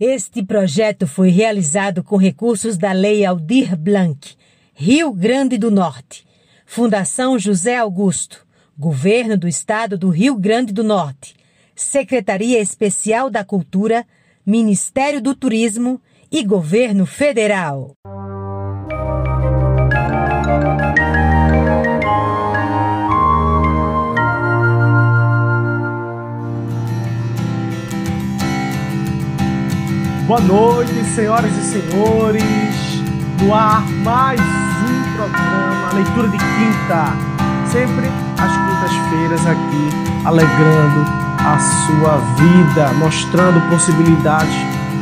Este projeto foi realizado com recursos da Lei Aldir Blanc, Rio Grande do Norte, Fundação José Augusto, Governo do Estado do Rio Grande do Norte, Secretaria Especial da Cultura, Ministério do Turismo e Governo Federal. Boa noite, senhoras e senhores. No ar, mais um programa, leitura de quinta. Sempre às quintas-feiras aqui, alegrando a sua vida, mostrando possibilidades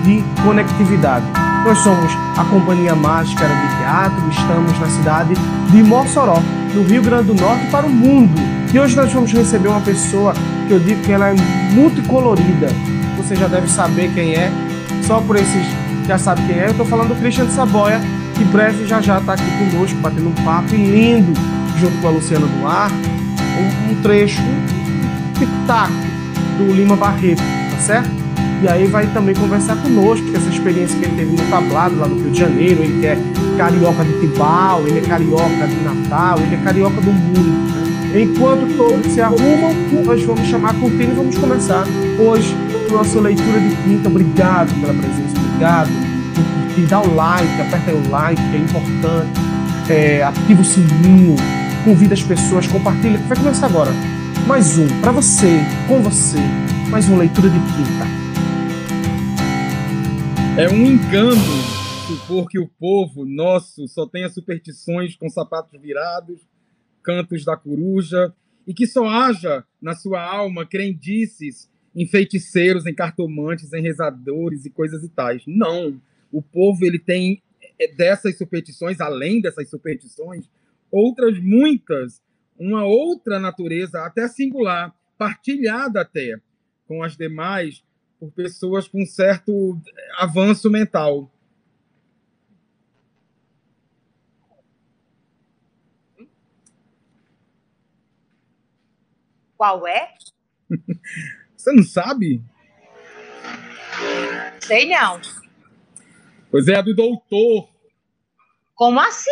de conectividade. Nós somos a Companhia Máscara de Teatro, estamos na cidade de Mossoró, no Rio Grande do Norte, para o mundo. E hoje nós vamos receber uma pessoa que eu digo que ela é multicolorida. Você já deve saber quem é, só por esses já sabe quem é, eu estou falando do Christian de Saboia, que breve já já está aqui conosco, batendo um papo lindo, junto com a Luciana Duarte, um, um trecho, um pitaco do Lima Barreto, tá certo? E aí vai também conversar conosco, essa experiência que ele teve no tablado lá no Rio de Janeiro, ele que é carioca de Tibau, ele é carioca de Natal, ele é carioca do mundo. Né? Enquanto todos se arrumam, nós vamos chamar a cortina e vamos começar hoje nossa leitura de quinta. Obrigado pela presença, obrigado curtir, dá o like, aperta o like, é importante. É, ativa o sininho, convida as pessoas, compartilha. Vai começar agora. Mais um, para você, com você, mais uma leitura de quinta. É um engano supor que o povo nosso só tenha superstições com sapatos virados, cantos da coruja, e que só haja na sua alma crendices em feiticeiros, em cartomantes, em rezadores e coisas e tais. Não. O povo ele tem é, dessas superstições, além dessas superstições, outras muitas, uma outra natureza até singular, partilhada até com as demais por pessoas com certo avanço mental. Qual é? Você não sabe? Sei não. Pois é, a do doutor. Como assim?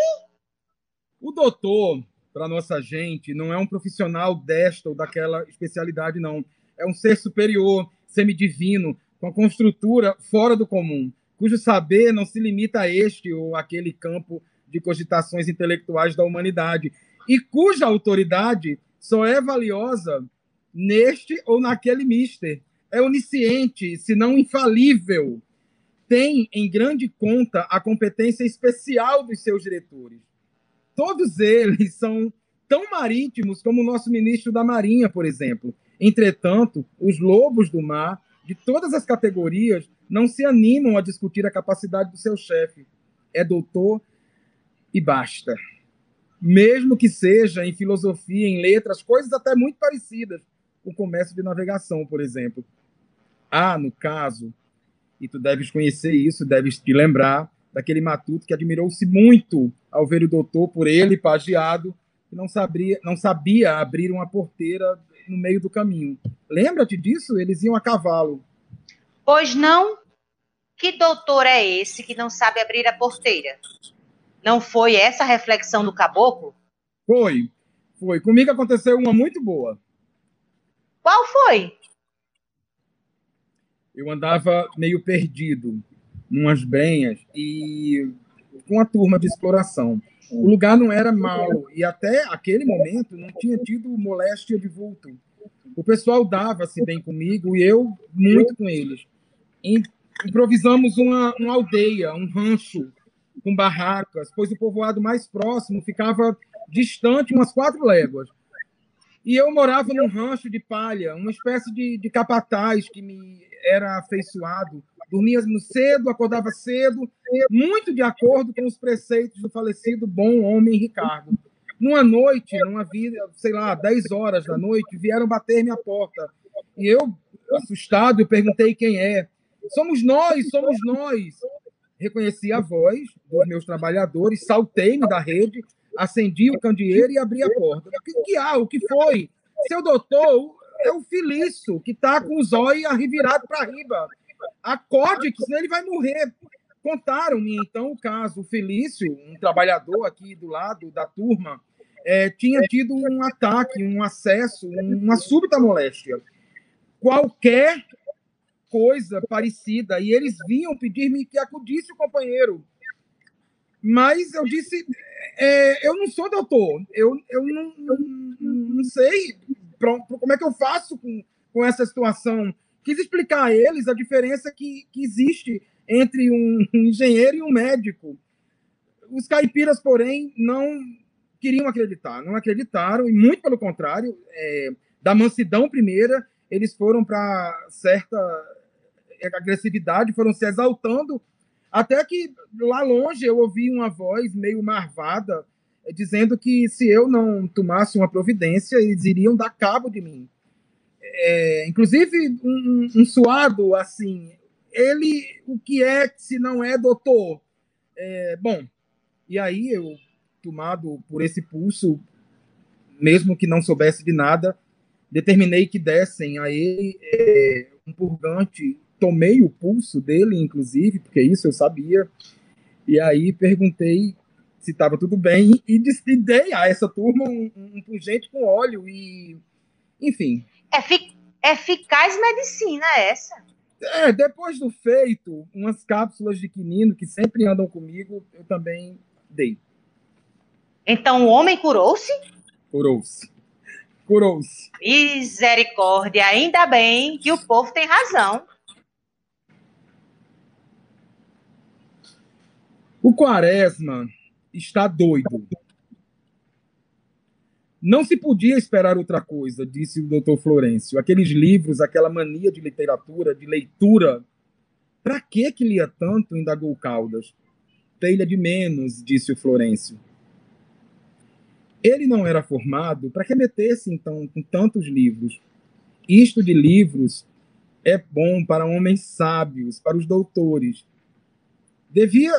O doutor, para nossa gente, não é um profissional desta ou daquela especialidade, não. É um ser superior, semidivino, com a construtura fora do comum, cujo saber não se limita a este ou aquele campo de cogitações intelectuais da humanidade, e cuja autoridade só é valiosa neste ou naquele mister. É onisciente, se não infalível. Tem em grande conta a competência especial dos seus diretores. Todos eles são tão marítimos como o nosso ministro da Marinha, por exemplo. Entretanto, os lobos do mar, de todas as categorias, não se animam a discutir a capacidade do seu chefe. É doutor e basta. Mesmo que seja em filosofia, em letras, coisas até muito parecidas, o comércio de navegação, por exemplo. Há, no caso, e tu deves conhecer isso, deves te lembrar daquele matuto que admirou-se muito ao ver o doutor por ele pagiado e não sabia, não sabia abrir uma porteira no meio do caminho. Lembra-te disso? Eles iam a cavalo. Pois não? Que doutor é esse que não sabe abrir a porteira? Não foi essa a reflexão do caboclo? Foi, foi. Comigo aconteceu uma muito boa. Qual foi? Eu andava meio perdido, numas brenhas, e com uma turma de exploração. O lugar não era mau, e até aquele momento não tinha tido moléstia de vulto. O pessoal dava-se bem comigo e eu muito com eles. E improvisamos uma, uma aldeia, um rancho com barracas, pois o povoado mais próximo ficava distante umas quatro léguas. E eu morava num rancho de palha, uma espécie de, de capataz que me era afeiçoado. Dormia cedo, acordava cedo, muito de acordo com os preceitos do falecido bom homem Ricardo. Numa noite, numa vida, sei lá, 10 horas da noite, vieram bater minha porta. E eu, assustado, eu perguntei quem é. Somos nós, somos nós. Reconheci a voz dos meus trabalhadores, saltei-me da rede, acendi o candeeiro e abri a porta. O que, que há? O que foi? Seu doutor é o Felício, que está com os olhos revirados para riba. acorde, que senão ele vai morrer. Contaram-me, então, o caso. O Felício, um trabalhador aqui do lado da turma, é, tinha tido um ataque, um acesso, uma súbita moléstia. Qualquer coisa parecida. E eles vinham pedir-me que acudisse o companheiro. Mas eu disse: é, eu não sou doutor, eu, eu não, não, não sei como é que eu faço com, com essa situação. Quis explicar a eles a diferença que, que existe entre um engenheiro e um médico. Os caipiras, porém, não queriam acreditar, não acreditaram, e muito pelo contrário, é, da mansidão primeira, eles foram para certa agressividade, foram se exaltando, até que lá longe eu ouvi uma voz meio marvada é, dizendo que se eu não tomasse uma providência, eles iriam dar cabo de mim. É, inclusive, um, um, suado assim, ele, o que é se não é doutor? É, bom, e aí eu, tomado por esse pulso, mesmo que não soubesse de nada, determinei que dessem a ele é, um purgante. Tomei o pulso dele, inclusive, porque isso eu sabia. E aí perguntei se estava tudo bem e, e dei a essa turma um, um pungente com óleo e enfim. É eficaz medicina essa. É, depois do feito, umas cápsulas de quinino que sempre andam comigo, eu também dei. Então o homem curou-se? Curou-se. Curou-se. Misericórdia, ainda bem que o povo tem razão. O Quaresma está doido. Não se podia esperar outra coisa, disse o doutor Florencio. Aqueles livros, aquela mania de literatura, de leitura. Para que que lia tanto? indagou Caldas. Telha de menos, disse o Florencio. Ele não era formado, para que metesse então com tantos livros? Isto de livros é bom para homens sábios, para os doutores. Devia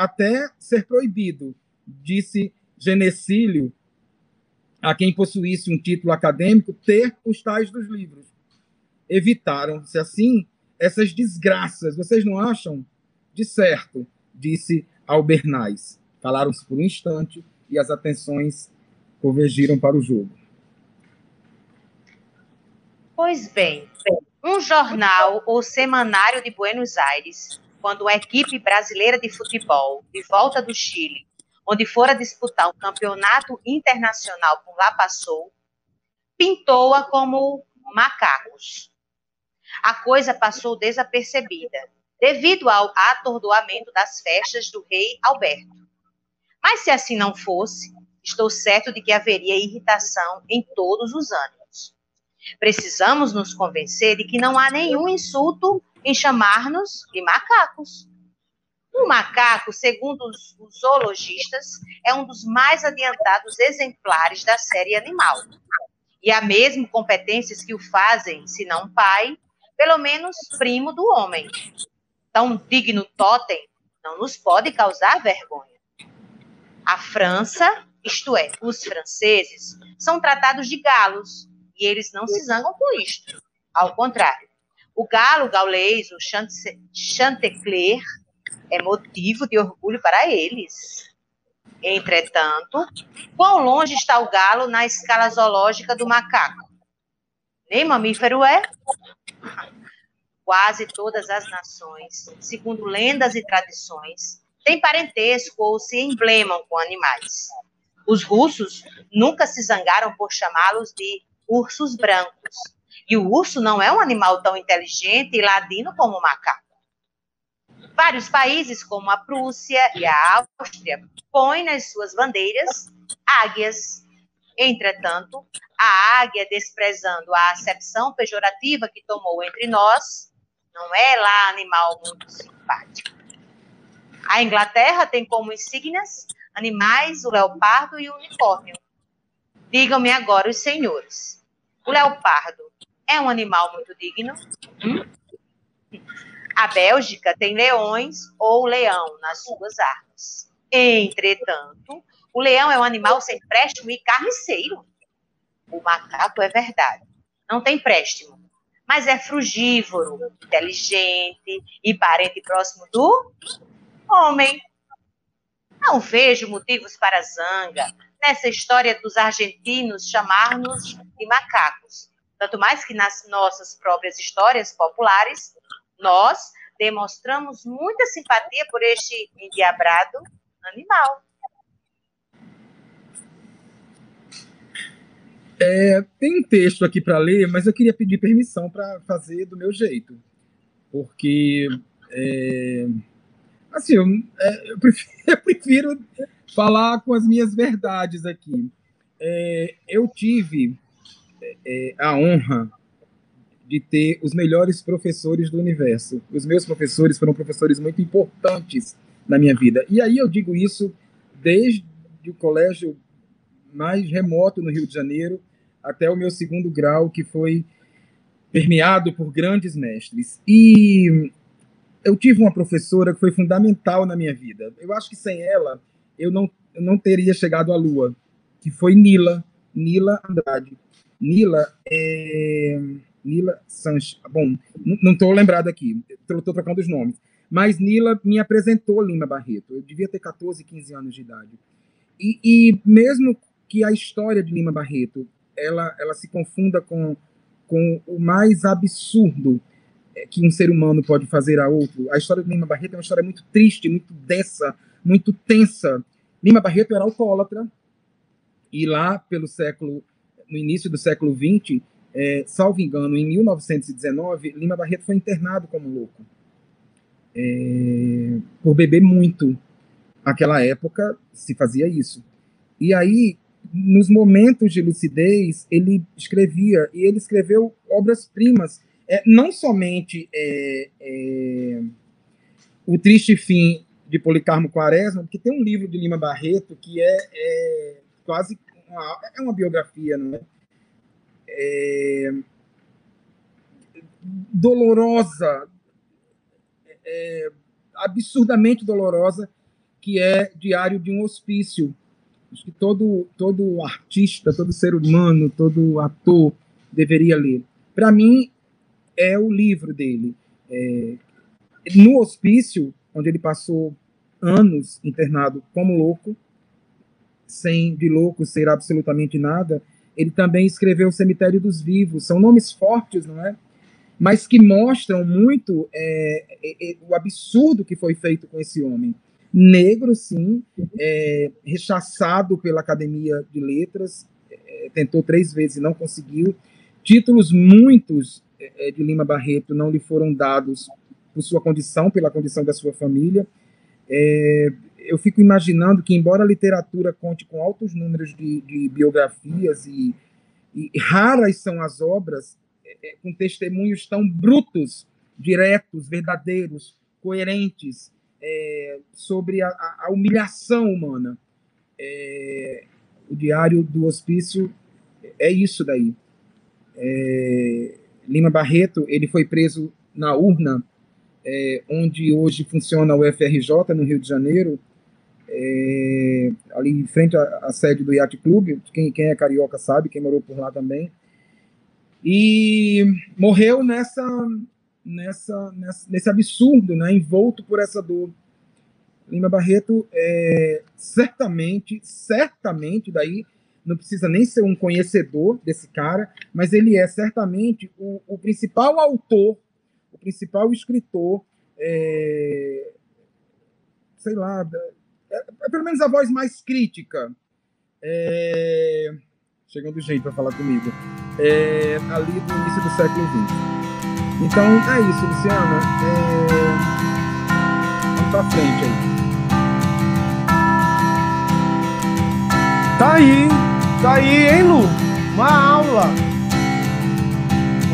até ser proibido, disse Genecílio, a quem possuísse um título acadêmico, ter os tais dos livros. Evitaram-se assim essas desgraças. Vocês não acham? De certo, disse Albernaz. Calaram-se por um instante e as atenções convergiram para o jogo. Pois bem, um jornal ou semanário de Buenos Aires quando a equipe brasileira de futebol, de volta do Chile, onde fora disputar o campeonato internacional por lá passou, pintou-a como macacos. A coisa passou desapercebida, devido ao atordoamento das festas do rei Alberto. Mas se assim não fosse, estou certo de que haveria irritação em todos os ânimos. Precisamos nos convencer de que não há nenhum insulto em chamar-nos de macacos. O macaco, segundo os, os zoologistas, é um dos mais adiantados exemplares da série animal. E há mesmo competências que o fazem, se não pai, pelo menos primo do homem. Tão digno totem não nos pode causar vergonha. A França, isto é, os franceses, são tratados de galos e eles não se zangam com isto. Ao contrário, o galo gaulês, o Chantecler, é motivo de orgulho para eles. Entretanto, quão longe está o galo na escala zoológica do macaco? Nem mamífero é? Quase todas as nações, segundo lendas e tradições, têm parentesco ou se emblemam com animais. Os russos nunca se zangaram por chamá-los de ursos brancos, e o urso não é um animal tão inteligente e ladino como o macaco. Vários países, como a Prússia e a Áustria, põem nas suas bandeiras águias. Entretanto, a águia, desprezando a acepção pejorativa que tomou entre nós, não é lá animal muito simpático. A Inglaterra tem como insígnias animais o leopardo e o unicórnio. Digam-me agora os senhores. O leopardo é um animal muito digno. Hum? A Bélgica tem leões ou leão nas suas armas. Entretanto, o leão é um animal sem préstimo e carniceiro. O macaco é verdade, não tem préstimo, mas é frugívoro, inteligente e parente próximo do homem. Não vejo motivos para zanga nessa história dos argentinos chamar-nos de macacos. Tanto mais que nas nossas próprias histórias populares, nós demonstramos muita simpatia por este endiabrado animal. É, tem um texto aqui para ler, mas eu queria pedir permissão para fazer do meu jeito. Porque, é, assim, eu, é, eu, prefiro, eu, prefiro, falar com as minhas verdades aqui. É, eu tive é, a honra de ter os melhores professores do universo. Os meus professores foram professores muito importantes na minha vida. E aí eu digo isso desde o colégio mais remoto no Rio de Janeiro até o meu segundo grau, que foi permeado por grandes mestres. E eu tive uma professora que foi fundamental na minha vida. Eu acho que sem ela eu não, eu não teria chegado à Lua, que foi Nila, Nila Andrade. Nila é. Nila Sanches. Bom, não estou lembrado aqui, estou trocando os nomes. Mas Nila me apresentou Lima Barreto. Eu devia ter 14, 15 anos de idade. E, e mesmo que a história de Lima Barreto ela, ela se confunda com, com o mais absurdo é, que um ser humano pode fazer a outro. A história de Lima Barreto é uma história muito triste, muito densa, muito tensa. Lima Barreto era alcoólatra e lá pelo século, no início do século XX, é, salvo engano, em 1919, Lima Barreto foi internado como louco é, por beber muito. Naquela época se fazia isso. E aí nos momentos de lucidez, ele escrevia, e ele escreveu obras-primas, é, não somente é, é, O Triste Fim de Policarmo Quaresma, porque tem um livro de Lima Barreto que é, é quase uma, é uma biografia, não é? é dolorosa, é, absurdamente dolorosa, que é Diário de um Hospício, Acho que todo, todo artista, todo ser humano, todo ator deveria ler. Para mim, é o livro dele. É, no hospício, onde ele passou anos internado como louco, sem de louco ser absolutamente nada, ele também escreveu O Cemitério dos Vivos. São nomes fortes, não é? Mas que mostram muito é, é, é o absurdo que foi feito com esse homem negro, sim, é, rechaçado pela Academia de Letras, é, tentou três vezes e não conseguiu. Títulos muitos é, de Lima Barreto não lhe foram dados por sua condição, pela condição da sua família. É, eu fico imaginando que, embora a literatura conte com altos números de, de biografias e, e, raras são as obras é, é, com testemunhos tão brutos, diretos, verdadeiros, coerentes, é, sobre a, a, humilhação humana. É, o Diário do Hospício é isso daí. É, Lima Barreto ele foi preso na urna, é, onde hoje funciona o FRJ, no Rio de Janeiro, é, ali em frente à, à, sede do Yacht Club. Quem, quem é carioca sabe, quem morou por lá também. E morreu nessa nessa, nessa, nesse absurdo, né, envolto por essa dor. Lima Barreto é, certamente, certamente, daí não precisa nem ser um conhecedor desse cara, mas ele é certamente o, o principal autor, principal escritor, é, sei lá, é, é, pelo menos a voz mais crítica. É, chegando gente para falar comigo. É, ali do início do século XX. Então é isso, Luciana. É... Vamos pra frente aí. Tá aí, tá aí, hein, Lu? Uma aula.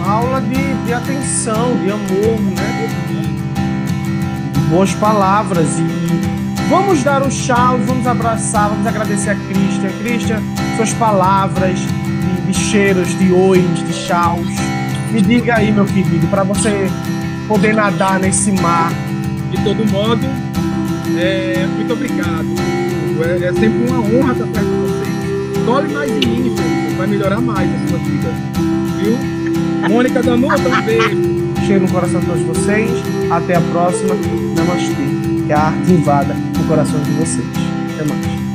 Aula de, de atenção, de amor, né? De, de boas palavras. E vamos dar um tchau, vamos abraçar, vamos agradecer a Cristian. Cristian, suas palavras de, de cheiros, de ois, de chaus me diga aí, meu querido, para você poder nadar nesse mar. De todo modo, é, muito obrigado. É, é, sempre uma honra estar perto de vocês. Tole mais em mim. Vai melhorar mais a sua vida. Viu? Mônica Danuta, um beijo. Cheiro no coração de todos vocês. Até a próxima. Namastê. Que a arte invada o coração de vocês. Até mais.